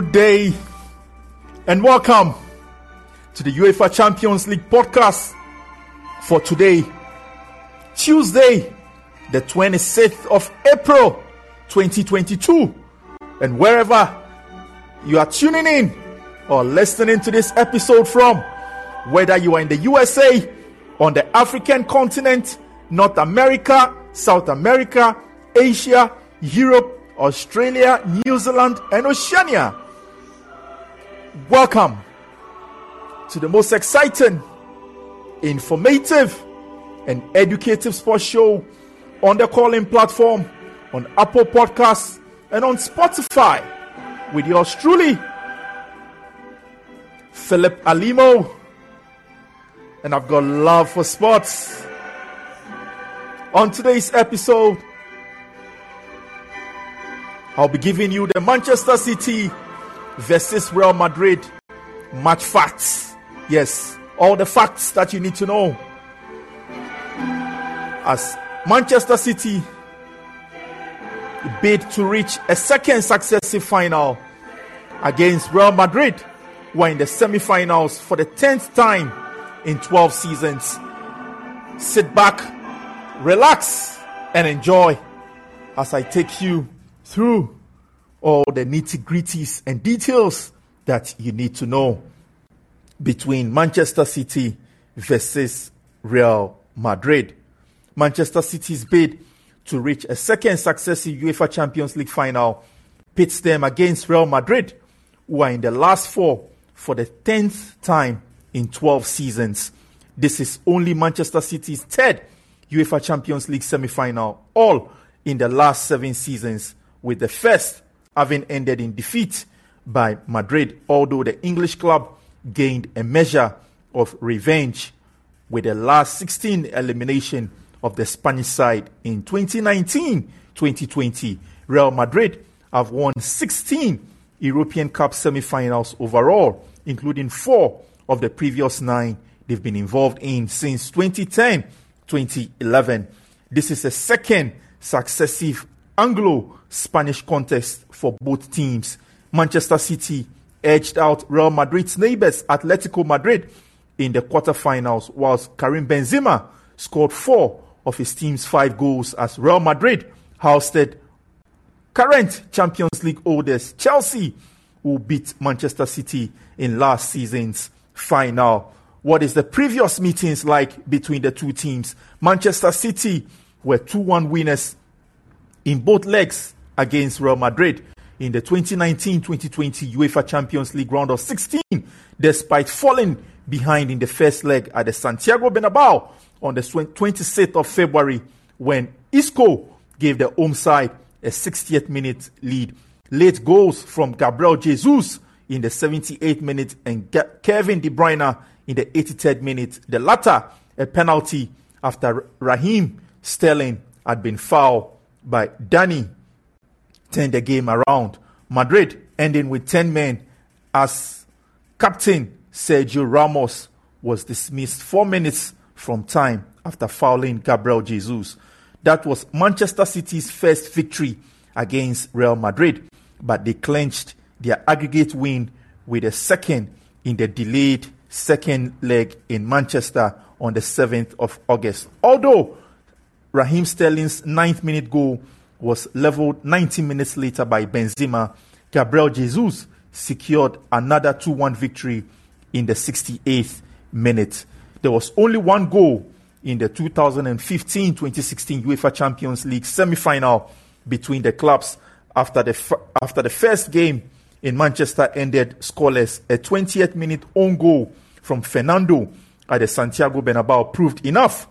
Good day and welcome to the UEFA Champions League podcast for today, Tuesday, the 26th of April 2022. And wherever you are tuning in or listening to this episode from, whether you are in the USA, on the African continent, North America, South America, Asia, Europe, Australia, New Zealand, and Oceania. Welcome to the most exciting, informative, and educative sports show on the Callin platform, on Apple Podcasts, and on Spotify with yours truly, Philip Alimo. And I've got love for sports. On today's episode, I'll be giving you the Manchester City versus Real Madrid match facts. Yes, all the facts that you need to know. As Manchester City bid to reach a second successive final against Real Madrid, were in the semi-finals for the 10th time in 12 seasons. Sit back, relax, and enjoy as I take you through all the nitty gritties and details that you need to know between Manchester City versus Real Madrid. Manchester City's bid to reach a second successive UEFA Champions League final pits them against Real Madrid, who are in the last four for the 10th time in 12 seasons. This is only Manchester City's third UEFA Champions League semi final, all in the last seven seasons, with the first having ended in defeat by Madrid, although the English club gained a measure of revenge with the last 16 elimination of the Spanish side in 2019 2020. Real Madrid have won 16 European Cup semi finals overall, including four of the previous nine they've been involved in since 2010 2011. This is the second successive Anglo Spanish contest for both teams. Manchester City edged out Real Madrid's neighbors, Atletico Madrid, in the quarterfinals, whilst Karim Benzema scored four of his team's five goals as Real Madrid housed current Champions League holders Chelsea, who beat Manchester City in last season's final. What is the previous meetings like between the two teams? Manchester City were 2 1 winners in both legs against Real Madrid in the 2019-2020 UEFA Champions League round of 16 despite falling behind in the first leg at the Santiago Bernabeu on the 26th of February when Isco gave the home side a 60th minute lead. Late goals from Gabriel Jesus in the 78th minute and Kevin De Bruyne in the 83rd minute. The latter a penalty after Raheem Sterling had been fouled by Dani turned the game around. Madrid ending with 10 men as captain Sergio Ramos was dismissed four minutes from time after fouling Gabriel Jesus. That was Manchester City's first victory against Real Madrid, but they clinched their aggregate win with a second in the delayed second leg in Manchester on the 7th of August. Although Raheem Sterling's ninth minute goal was leveled 90 minutes later by Benzema, Gabriel Jesus secured another 2 1 victory in the 68th minute. There was only one goal in the 2015 2016 UEFA Champions League semi final between the clubs after the, after the first game in Manchester ended scoreless. A 20th minute own goal from Fernando at the Santiago Bernabeu proved enough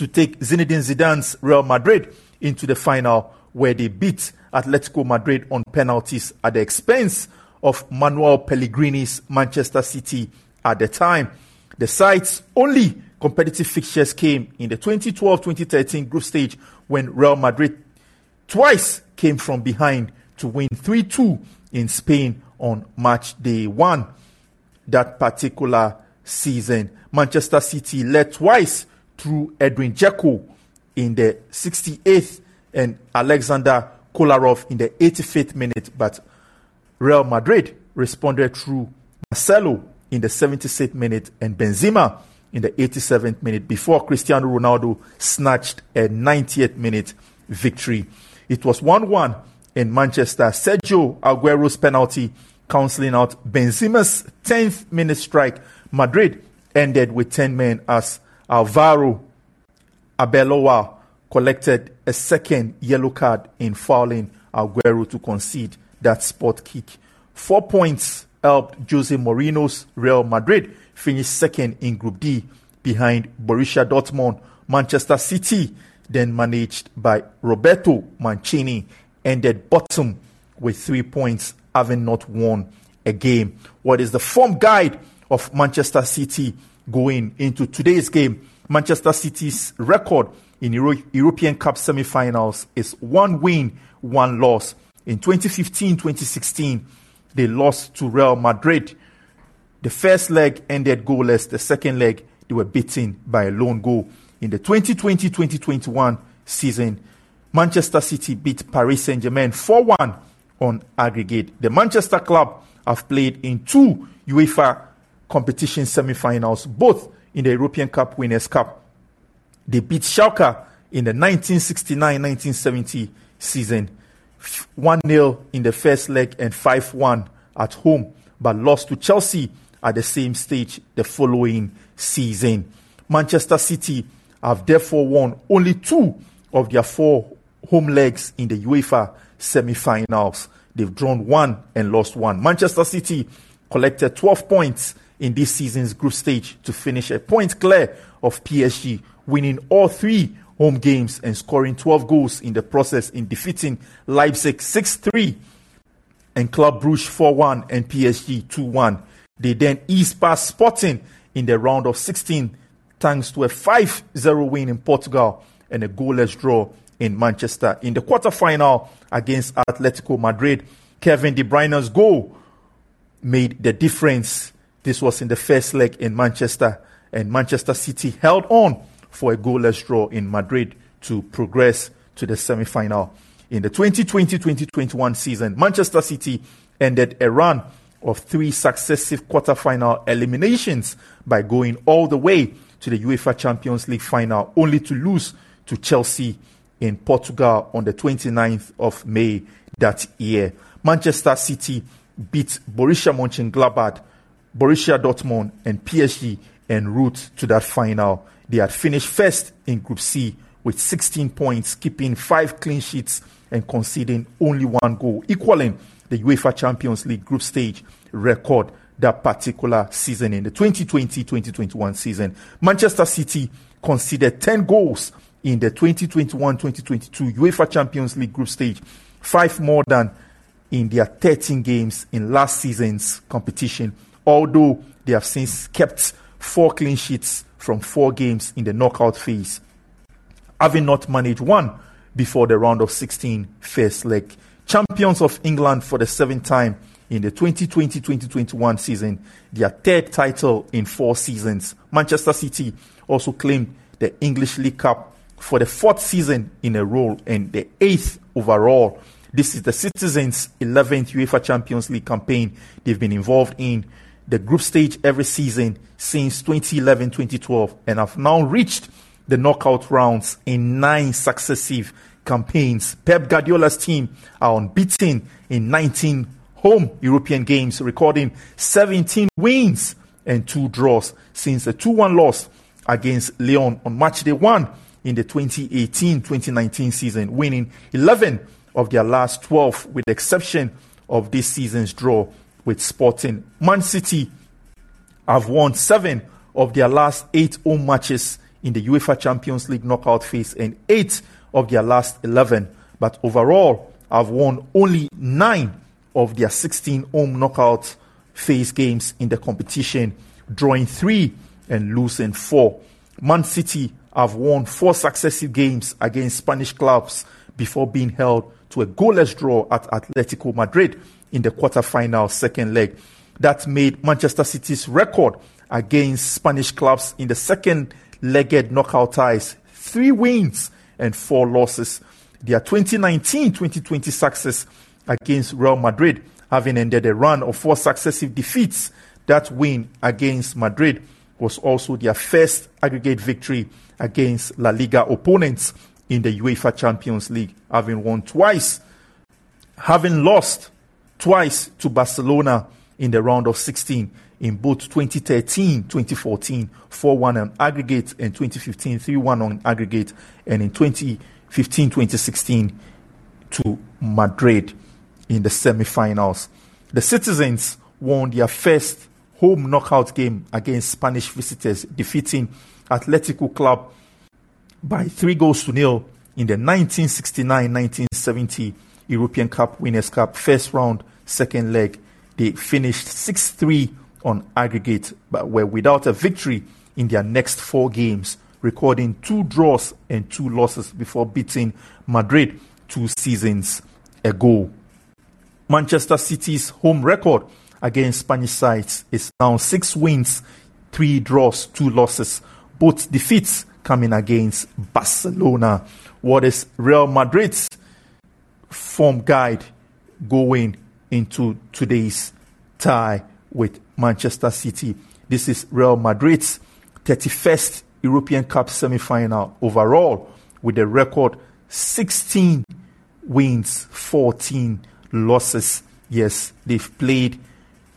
to take Zinedine Zidane's Real Madrid into the final where they beat Atletico Madrid on penalties at the expense of Manuel Pellegrini's Manchester City at the time. The side's only competitive fixtures came in the 2012-2013 group stage when Real Madrid twice came from behind to win 3-2 in Spain on match day 1 that particular season. Manchester City led twice through Edin Dzeko in the 68th and Alexander Kolarov in the 85th minute, but Real Madrid responded through Marcelo in the 76th minute and Benzema in the 87th minute before Cristiano Ronaldo snatched a 90th minute victory. It was 1 1 in Manchester. Sergio Aguero's penalty cancelling out Benzema's 10th minute strike. Madrid ended with 10 men as Alvaro Arbeloa collected a second yellow card in fouling Aguero to concede that spot kick. Four points helped Jose Mourinho's Real Madrid finish second in Group D behind Borussia Dortmund. Manchester City, then managed by Roberto Mancini, ended bottom with three points, having not won a game. What is the form guide of Manchester City going into today's game? Manchester City's record in Euro- European Cup semi finals is one win, one loss. In 2015 2016, they lost to Real Madrid. The first leg ended goalless, the second leg, they were beaten by a lone goal. In the 2020 2021 season, Manchester City beat Paris Saint Germain 4 1 on aggregate. The Manchester club have played in two UEFA competition semi finals, both in the European Cup Winners' Cup. They beat Schalke in the 1969 1970 season 1 0 in the first leg and 5 1 at home, but lost to Chelsea at the same stage the following season. Manchester City have therefore won only two of their four home legs in the UEFA semi finals. They've drawn one and lost one. Manchester City collected 12 points in this season's group stage to finish a point clear of PSG, winning all three home games and scoring 12 goals in the process in defeating Leipzig 6 3 and Club Brugge 4 1 and PSG 2 1. They then eased past Sporting in the round of 16 thanks to a 5 0 win in Portugal and a goalless draw in Manchester. In the quarterfinal against Atletico Madrid, Kevin De Bruyne's goal made the difference. This was in the first leg in Manchester, and Manchester City held on for a goalless draw in Madrid to progress to the semi final. In the 2020 2021 season, Manchester City ended a run of three successive quarter-final eliminations by going all the way to the UEFA Champions League final, only to lose to Chelsea in Portugal on the 29th of May that year. Manchester City beat Borussia Mönchengladbach, Borussia Dortmund, and PSG en route to that final. They had finished first in Group C with 16 points, keeping five clean sheets and conceding only one goal, equaling the UEFA Champions League group stage record that particular season in the 2020-2021 season. Manchester City conceded 10 goals in the 2021-2022 UEFA Champions League group stage, five more than in their 13 games in last season's competition, although they have since kept four clean sheets from four games in the knockout phase, having not managed one before the round of 16 first leg. Champions of England for the seventh time in the 2020-2021 season, their third title in four seasons. Manchester City also claimed the English League Cup for the fourth season in a row and the eighth overall. This is the Citizens' 11th UEFA Champions League campaign they've been involved in the group stage every season since 2011-2012 and have now reached the knockout rounds in nine successive campaigns. Pep Guardiola's team are unbeaten in 19 home European games, recording 17 wins and two draws since a 2-1 loss against Lyon on match day 1 in the 2018-2019 season, winning 11 of their last 12 with the exception of this season's draw with Sporting. Man City have won 7 of their last 8 home matches in the UEFA Champions League knockout phase and 8 of their last 11, but overall have won only 9 of their 16 home knockout phase games in the competition, drawing 3 and losing 4. Man City have won 4 successive games against Spanish clubs before being held to a goalless draw at Atletico Madrid in the quarter-final second leg. That made Manchester City's record against Spanish clubs in the second legged knockout ties three wins and four losses. Their 2019 2020 success against Real Madrid having ended a run of four successive defeats. That win against Madrid was also their first aggregate victory against La Liga opponents in the UEFA Champions League, having won twice, having lost twice to Barcelona in the round of 16 in both 2013 2014 4 1 on aggregate and 2015 3 1 on aggregate, and in 2015 2016 to Madrid in the semi finals. The citizens won their first home knockout game against Spanish visitors, defeating Atletico Club by three goals to nil in the 1969-1970 European Cup Winners' Cup first round, second leg. They finished 6-3 on aggregate, but were without a victory in their next four games, recording two draws and two losses before beating Madrid two seasons ago. Manchester City's home record against Spanish sides is now six wins, three draws, two losses. Both defeats coming against Barcelona. What is Real Madrid's form guide going into today's tie with Manchester City? This is Real Madrid's 31st European Cup semi final overall with a record 16 wins, 14 losses. Yes, they've played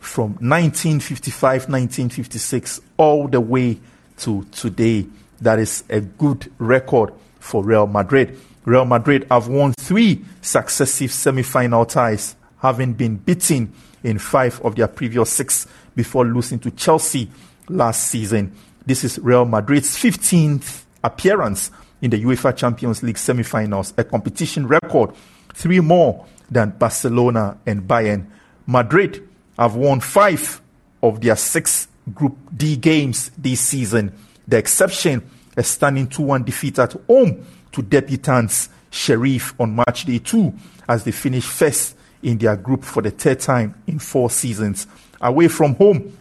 from 1955, 1956, all the way to today. That is a good record for Real Madrid. Real Madrid have won three successive semi final ties, having been beaten in five of their previous six before losing to Chelsea last season. This is Real Madrid's 15th appearance in the UEFA Champions League semi finals, a competition record, three more than Barcelona and Bayern. Madrid have won five of their six Group D games this season. The exception, a stunning 2 1 defeat at home to debutants Sheriff on match day two as they finished first in their group for the third time in four seasons. Away from home,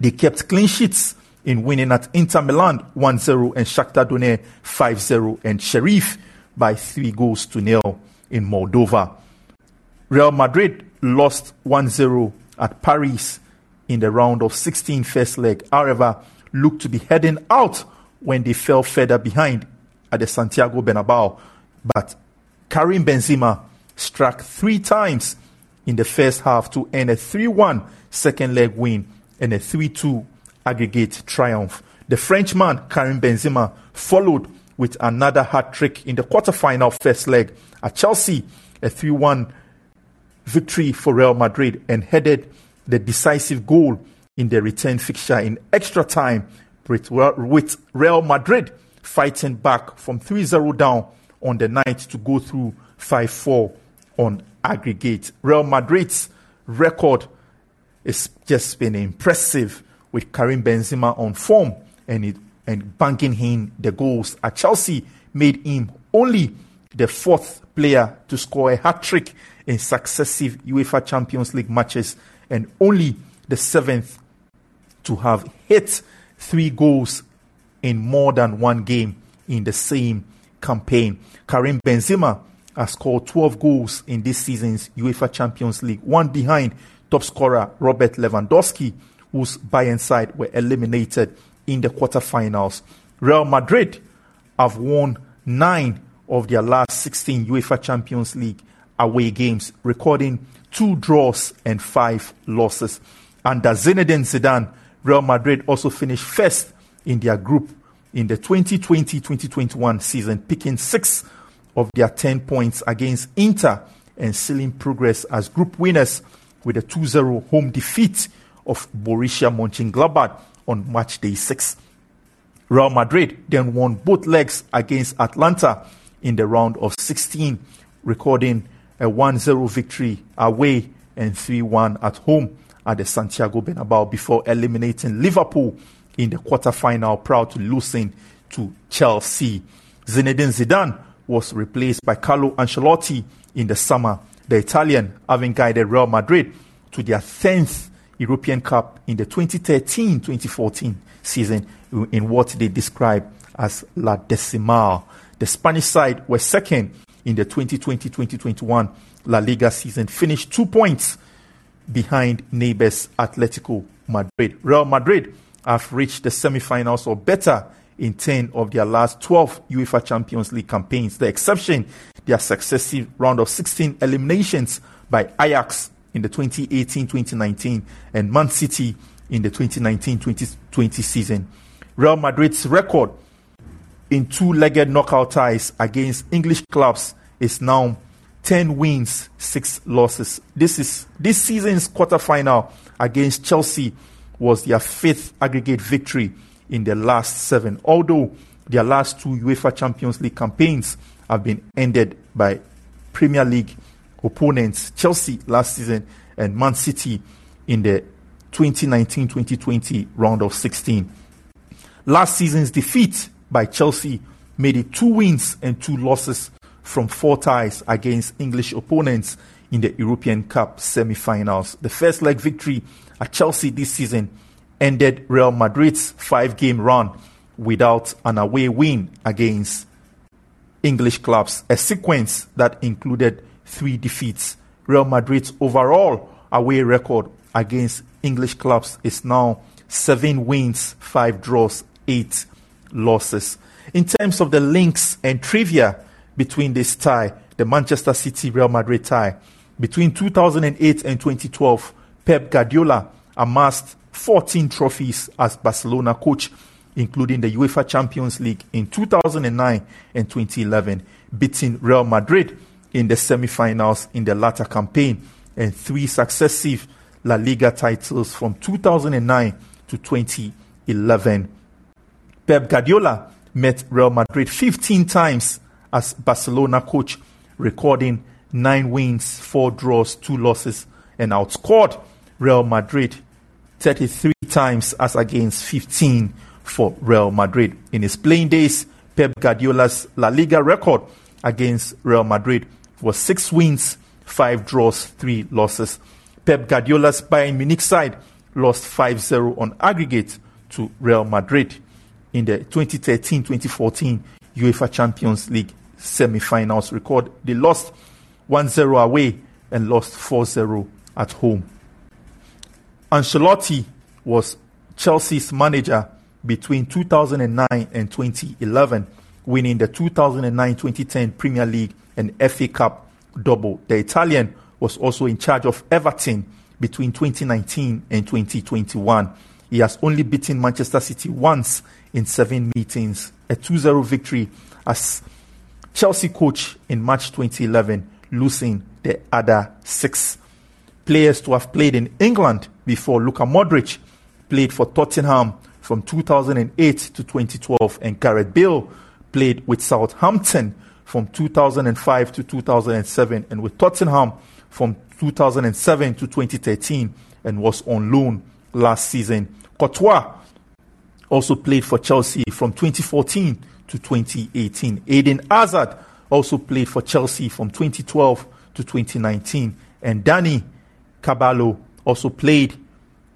they kept clean sheets in winning at Inter Milan 1 0 and Shakhtar Donetsk 5 0 and Sheriff by three goals to nil in Moldova. Real Madrid lost 1 0 at Paris in the round of 16 first leg, however, looked to be heading out when they fell further behind at the Santiago Bernabeu. But Karim Benzema struck three times in the first half to end a 3 1 second leg win and a 3 2 aggregate triumph. The Frenchman, Karim Benzema, followed with another hat trick in the quarterfinal first leg at Chelsea, a 3 1 victory for Real Madrid, and headed the decisive goal in the return fixture in extra time with Real Madrid fighting back from 3 0 down on the night to go through 5 4 on aggregate. Real Madrid's record has just been impressive with Karim Benzema on form and, it, and banking in the goals at Chelsea made him only the fourth player to score a hat trick in successive UEFA Champions League matches and only the seventh to have hit three goals in more than one game in the same campaign. Karim Benzema has scored 12 goals in this season's UEFA Champions League, one behind top scorer Robert Lewandowski, whose Bayern side were eliminated in the quarterfinals. Real Madrid have won nine of their last 16 UEFA Champions League away games, recording two draws and five losses. Under Zinedine Zidane, Real Madrid also finished first in their group in the 2020-2021 season, picking six of their 10 points against Inter and sealing progress as group winners with a 2-0 home defeat of Borussia Mönchengladbach on match day 6. Real Madrid then won both legs against Atalanta in the round of 16, recording a 1 0 victory away and 3 1 at home at the Santiago Bernabeu before eliminating Liverpool in the quarter-final, proud to losing to Chelsea. Zinedine Zidane was replaced by Carlo Ancelotti in the summer, the Italian having guided Real Madrid to their 10th European Cup in the 2013 2014 season in what they describe as La Decima. The Spanish side were second in the 2020-2021 La Liga season, finished two points behind neighbors Atletico Madrid. Real Madrid have reached the semi-finals or better in 10 of their last 12 UEFA Champions League campaigns. The exception, their successive round of 16 eliminations by Ajax in the 2018-2019 and Man City in the 2019-2020 season. Real Madrid's record in two-legged knockout ties against English clubs is now 10 wins, 6 losses. This is this season's quarterfinal against Chelsea was their fifth aggregate victory in the last 7. Although their last two UEFA Champions League campaigns have been ended by Premier League opponents Chelsea last season and Man City in the 2019-2020 round of 16. Last season's defeat by Chelsea made it two wins and two losses from four ties against English opponents in the European Cup semi-finals. The first leg victory at Chelsea this season ended Real Madrid's five-game run without an away win against English clubs, a sequence that included three defeats. Real Madrid's overall away record against English clubs is now seven wins, five draws, eight losses. In terms of the links and trivia between this tie, the Manchester City Real Madrid tie, between 2008 and 2012, Pep Guardiola amassed 14 trophies as Barcelona coach, including the UEFA Champions League in 2009 and 2011, beating Real Madrid in the semi-finals in the latter campaign, and three successive La Liga titles from 2009 to 2011. Pep Guardiola met Real Madrid 15 times as Barcelona coach, recording nine wins, four draws, two losses, and outscored Real Madrid 33 times as against 15 for Real Madrid. In his playing days, Pep Guardiola's La Liga record against Real Madrid was six wins, five draws, three losses. Pep Guardiola's Bayern Munich side lost 5 0 on aggregate to Real Madrid in the 2013 2014 UEFA Champions League semi finals. Record they lost 1 0 away and lost 4 0 at home. Ancelotti was Chelsea's manager between 2009 and 2011, winning the 2009 2010 Premier League and FA Cup double. The Italian was also in charge of Everton between 2019 and 2021. He has only beaten Manchester City once in seven meetings, a 2 0 victory as Chelsea coach in March 2011, losing the other six. Players to have played in England before Luka Modric played for Tottenham from 2008 to 2012, and Gareth Bale played with Southampton from 2005 to 2007 and with Tottenham from 2007 to 2013 and was on loan last season. Courtois also played for Chelsea from 2014 to 2018. Eden Hazard also played for Chelsea from 2012 to 2019. And Dani Ceballos also played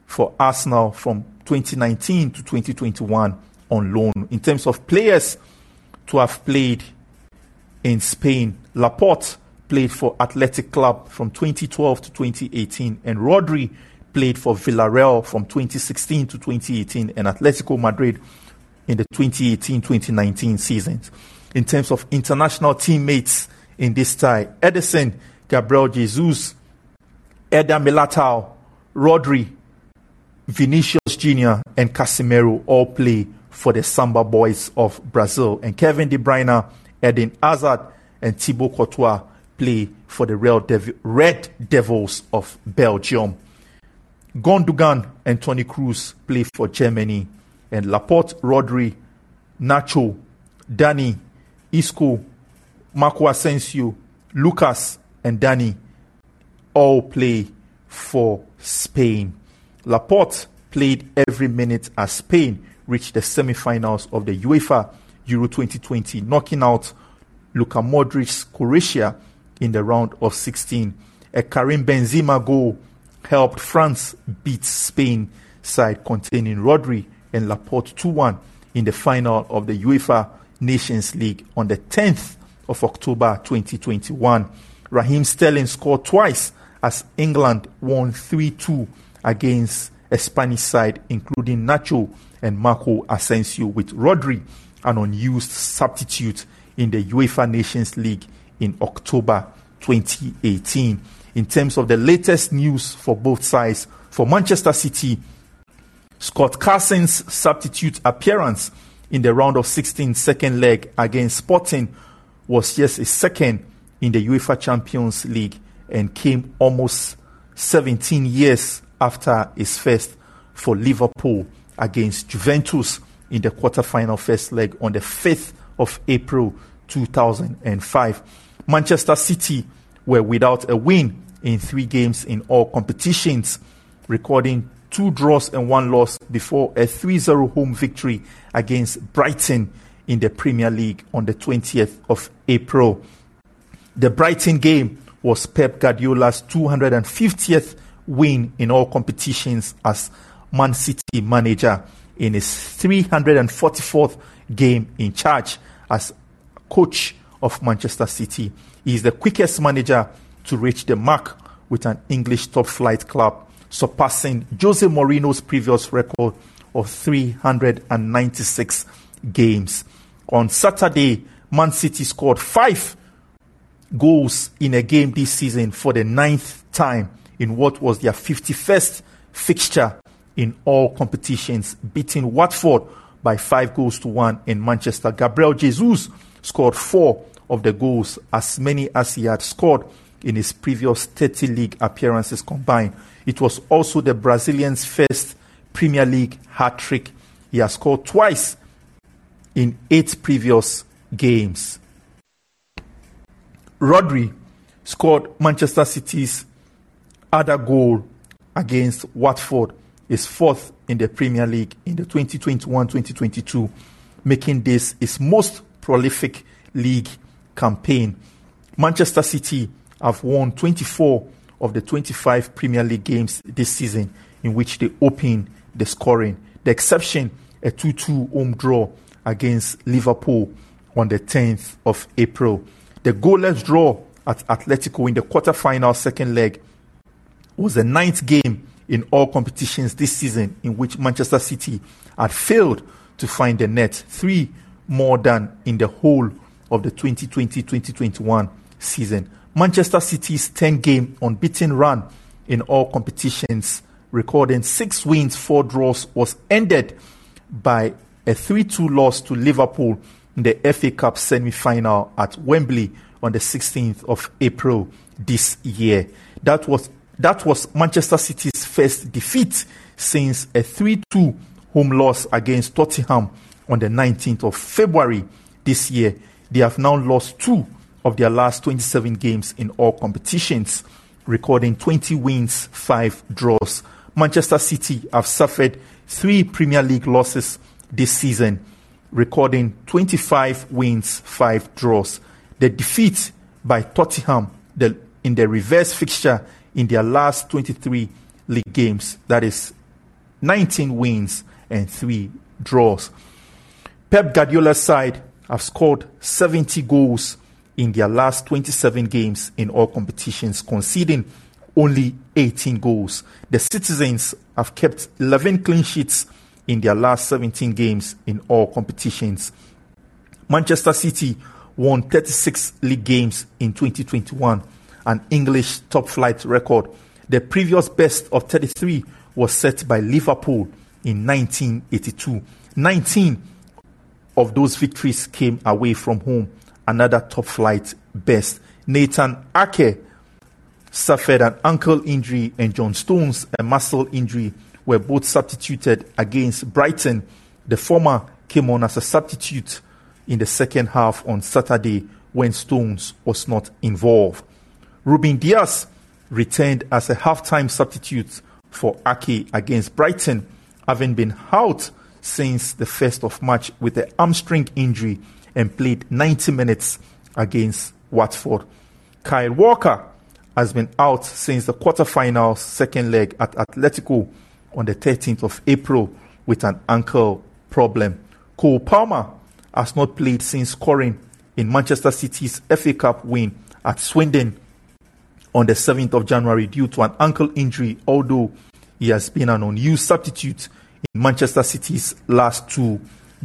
for Arsenal from 2019 to 2021 on loan. In terms of players to have played in Spain, Laporte played for Athletic Club from 2012 to 2018, and Rodri played for Villarreal from 2016 to 2018 and Atletico Madrid in the 2018-2019 seasons. In terms of international teammates in this tie, Ederson, Gabriel Jesus, Eder Militao, Rodri, Vinicius Jr., and Casemiro all play for the Samba Boys of Brazil. And Kevin De Bruyne, Eden Hazard, and Thibaut Courtois play for the Red Devils of Belgium. Gundogan and Toni Kroos play for Germany. And Laporte, Rodri, Nacho, Dani, Isco, Marco Asensio, Lucas, and Dani all play for Spain. Laporte played every minute as Spain reached the semi-finals of the UEFA Euro 2020, knocking out Luka Modric's Croatia in the round of 16. A Karim Benzema goal helped France beat Spain side containing Rodri and Laporte 2-1 in the final of the UEFA Nations League on the 10th of October 2021. Raheem Sterling scored twice as England won 3 2 against a Spanish side, including Nacho and Marco Asensio, with Rodri, an unused substitute in the UEFA Nations League in October 2018. In terms of the latest news for both sides, for Manchester City, Scott Carson's substitute appearance in the round of 16 second leg against Sporting was just a second in the UEFA Champions League and came almost 17 years after his first for Liverpool against Juventus in the quarter-final first leg on the 5th of April 2005. Manchester City were without a win in three games in all competitions, recording two draws and one loss before a 3 0 home victory against Brighton in the Premier League on the 20th of April. The Brighton game was Pep Guardiola's 250th win in all competitions as Man City manager in his 344th game in charge as coach of Manchester City. He is the quickest manager to reach the mark with an English top flight club, surpassing Jose Mourinho's previous record of 396 games. On Saturday, Man City scored five goals in a game this season for the ninth time in what was their 51st fixture in all competitions, beating Watford by five goals to one in Manchester. Gabriel Jesus scored four of the goals, as many as he had scored in his previous 30 league appearances combined. It was also the Brazilian's first Premier League hat trick. He has scored twice in eight previous games. Rodri scored Manchester City's other goal against Watford, his fourth in the Premier League in the 2021 2022, making this his most prolific league campaign. Manchester City have won 24 of the 25 Premier League games this season in which they open the scoring. The exception, a 2 2 home draw against Liverpool on the 10th of April. The goalless draw at Atletico in the quarter-final second leg was the ninth game in all competitions this season in which Manchester City had failed to find the net, three more than in the whole of the 2020 2021 season. Manchester City's 10 game unbeaten run in all competitions, recording six wins, four draws, was ended by a 3 2 loss to Liverpool in the FA Cup semi final at Wembley on the 16th of April this year. That was, that was Manchester City's first defeat since a 3 2 home loss against Tottenham on the 19th of February this year. They have now lost two of their last 27 games in all competitions, recording 20 wins, 5 draws. Manchester City have suffered three Premier League losses this season, recording 25 wins, 5 draws. The defeat by Tottenham the, in the reverse fixture in their last 23 league games, that is 19 wins and 3 draws. Pep Guardiola's side have scored 70 goals in their last 27 games in all competitions, conceding only 18 goals. The citizens have kept 11 clean sheets in their last 17 games in all competitions. Manchester City won 36 league games in 2021, an English top flight record. The previous best of 33 was set by Liverpool in 1982. 19 of those victories came away from home another top flight best. Nathan Ake suffered an ankle injury and John Stones a muscle injury were both substituted against Brighton. The former came on as a substitute in the second half on Saturday when Stones was not involved. Ruben Dias returned as a halftime substitute for Ake against Brighton, having been out since the first of March with an hamstring injury and played 90 minutes against Watford. Kyle Walker has been out since the quarterfinals second leg at Atletico on the 13th of April with an ankle problem. Cole Palmer has not played since scoring in Manchester City's FA Cup win at Swindon on the 7th of January due to an ankle injury, although he has been an unused substitute in Manchester City's last two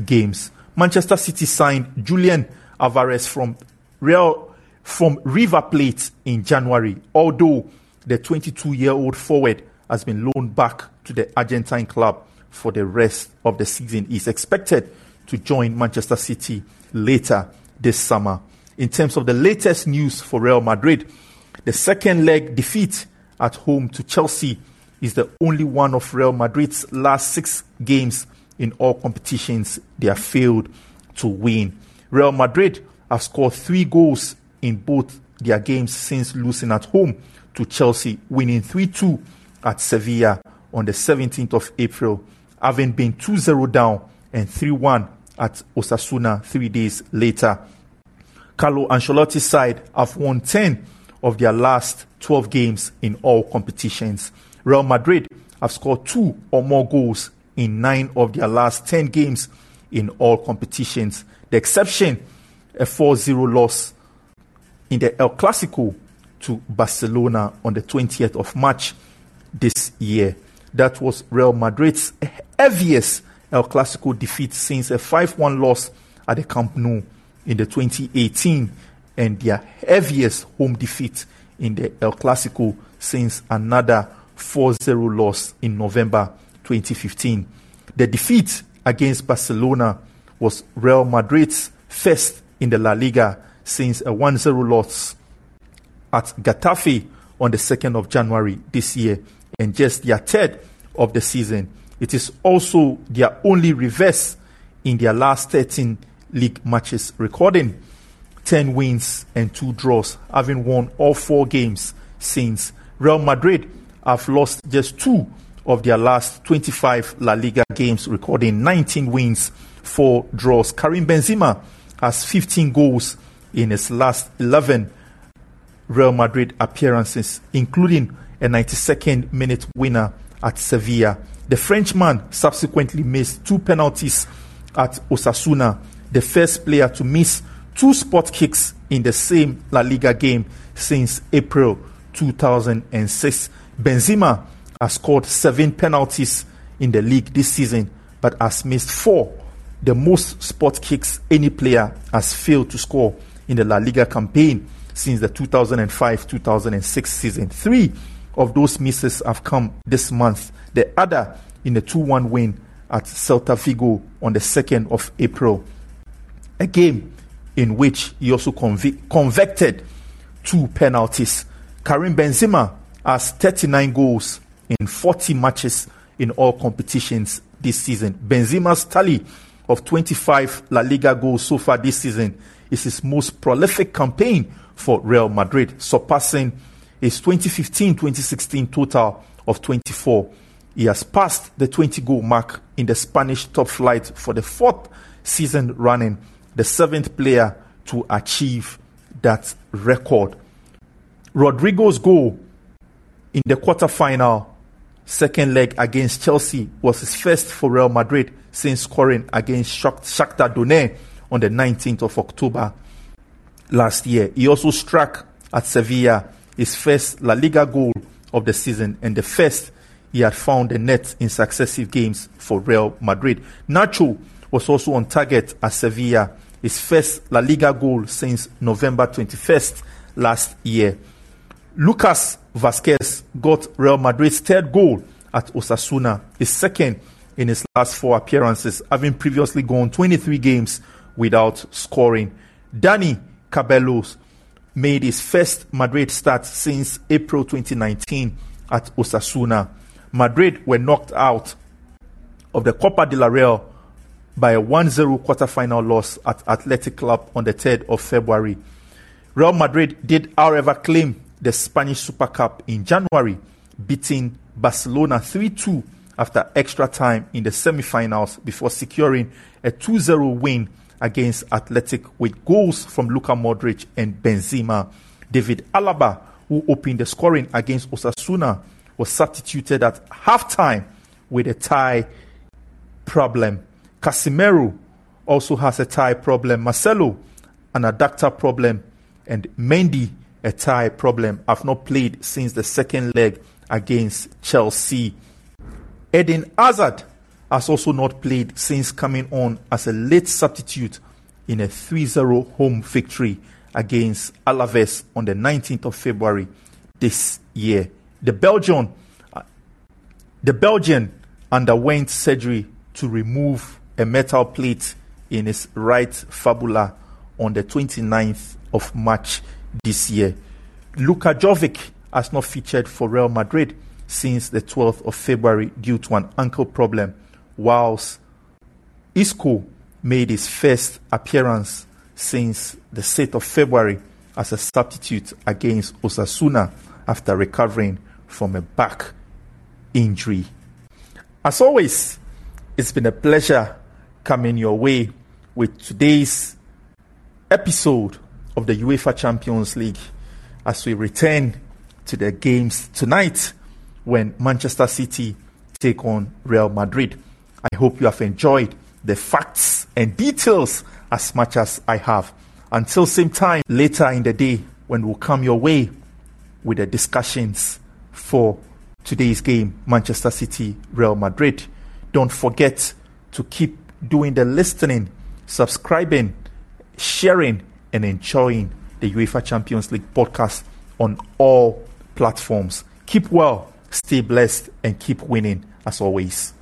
games. Manchester City signed Julian Alvarez from Real from River Plate in January, although the 22-year-old forward has been loaned back to the Argentine club for the rest of the season. He's expected to join Manchester City later this summer. In terms of the latest news for Real Madrid, the second leg defeat at home to Chelsea is the only one of Real Madrid's last six games in all competitions they have failed to win. Real Madrid have scored three goals in both their games since losing at home to Chelsea, winning 3 2 at Sevilla on the 17th of April, having been 2 0 down and 3 1 at Osasuna three days later. Carlo Ancelotti's side have won 10 of their last 12 games in all competitions. Real Madrid have scored two or more goals in nine of their last 10 games in all competitions. The exception, a 4 0 loss in the El Clasico to Barcelona on the 20th of March this year. That was Real Madrid's heaviest El Clasico defeat since a 5 1 loss at the Camp Nou in the 2018 and their heaviest home defeat in the El Clasico since another 4 0 loss in November 2015. The defeat against Barcelona was Real Madrid's first in the La Liga since a 1 0 loss at Getafe on the 2nd of January this year and just their third of the season. It is also their only reverse in their last 13 league matches, recording 10 wins and 2 draws, having won all four games since. Real Madrid have lost just two of their last 25 La Liga games, recording 19 wins, 4 draws. Karim Benzema has 15 goals in his last 11 Real Madrid appearances, including a 92nd minute winner at Sevilla. The Frenchman subsequently missed two penalties at Osasuna, the first player to miss two spot kicks in the same La Liga game since April 2006. Benzema has scored seven penalties in the league this season, but has missed four, the most spot kicks any player has failed to score in the La Liga campaign since the 2005 2006 season. Three of those misses have come this month, the other in a 2 1 win at Celta Vigo on the 2nd of April. A game in which he also conv- convicted two penalties. Karim Benzema has 39 goals in 40 matches in all competitions this season. Benzema's tally of 25 La Liga goals so far this season is his most prolific campaign for Real Madrid, surpassing his 2015 2016 total of 24. He has passed the 20 goal mark in the Spanish top flight for the fourth season running, the seventh player to achieve that record. Rodrygo's goal in the quarter-final second leg against Chelsea was his first for Real Madrid since scoring against Shakhtar Donetsk on the 19th of October last year. He also struck at Sevilla his first La Liga goal of the season and the first he had found the net in successive games for Real Madrid. Nacho was also on target at Sevilla, his first La Liga goal since November 21st last year. Lucas Vazquez got Real Madrid's third goal at Osasuna, his second in his last four appearances, having previously gone 23 games without scoring. Dani Ceballos made his first Madrid start since April 2019 at Osasuna. Madrid were knocked out of the Copa del Rey by a 1-0 quarter-final loss at Athletic Club on the 3rd of February. Real Madrid did, however, claim the Spanish Super Cup in January, beating Barcelona 3-2 after extra time in the semi-finals before securing a 2-0 win against Athletic with goals from Luka Modric and Benzema. David Alaba, who opened the scoring against Osasuna, was substituted at halftime with a tie problem. Casemiro also has a tie problem. Marcelo, an adductor problem. And Mendy a tie problem, have not played since the second leg against Chelsea. Eden Hazard has also not played since coming on as a late substitute in a 3 0 home victory against Alaves on the 19th of February this year. The Belgian, the Belgian underwent surgery to remove a metal plate in his right fibula on the 29th of March this year. Luka Jovic has not featured for Real Madrid since the 12th of February due to an ankle problem, whilst Isco made his first appearance since the 6th of February as a substitute against Osasuna after recovering from a back injury. As always, it's been a pleasure coming your way with today's episode of the UEFA Champions League as we return to the games tonight when Manchester City take on Real Madrid. I hope you have enjoyed the facts and details as much as I have. Until same time later in the day when we'll come your way with the discussions for today's game, Manchester City, Real Madrid. Don't forget to keep doing the listening, subscribing, sharing, and enjoying the UEFA Champions League podcast on all platforms. Keep well, stay blessed, and keep winning as always.